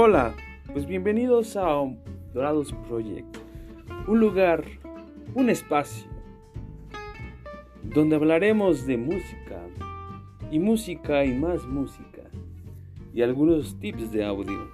Hola, pues bienvenidos a Dorados Project, un lugar, un espacio donde hablaremos de música y música y más música y algunos tips de audio.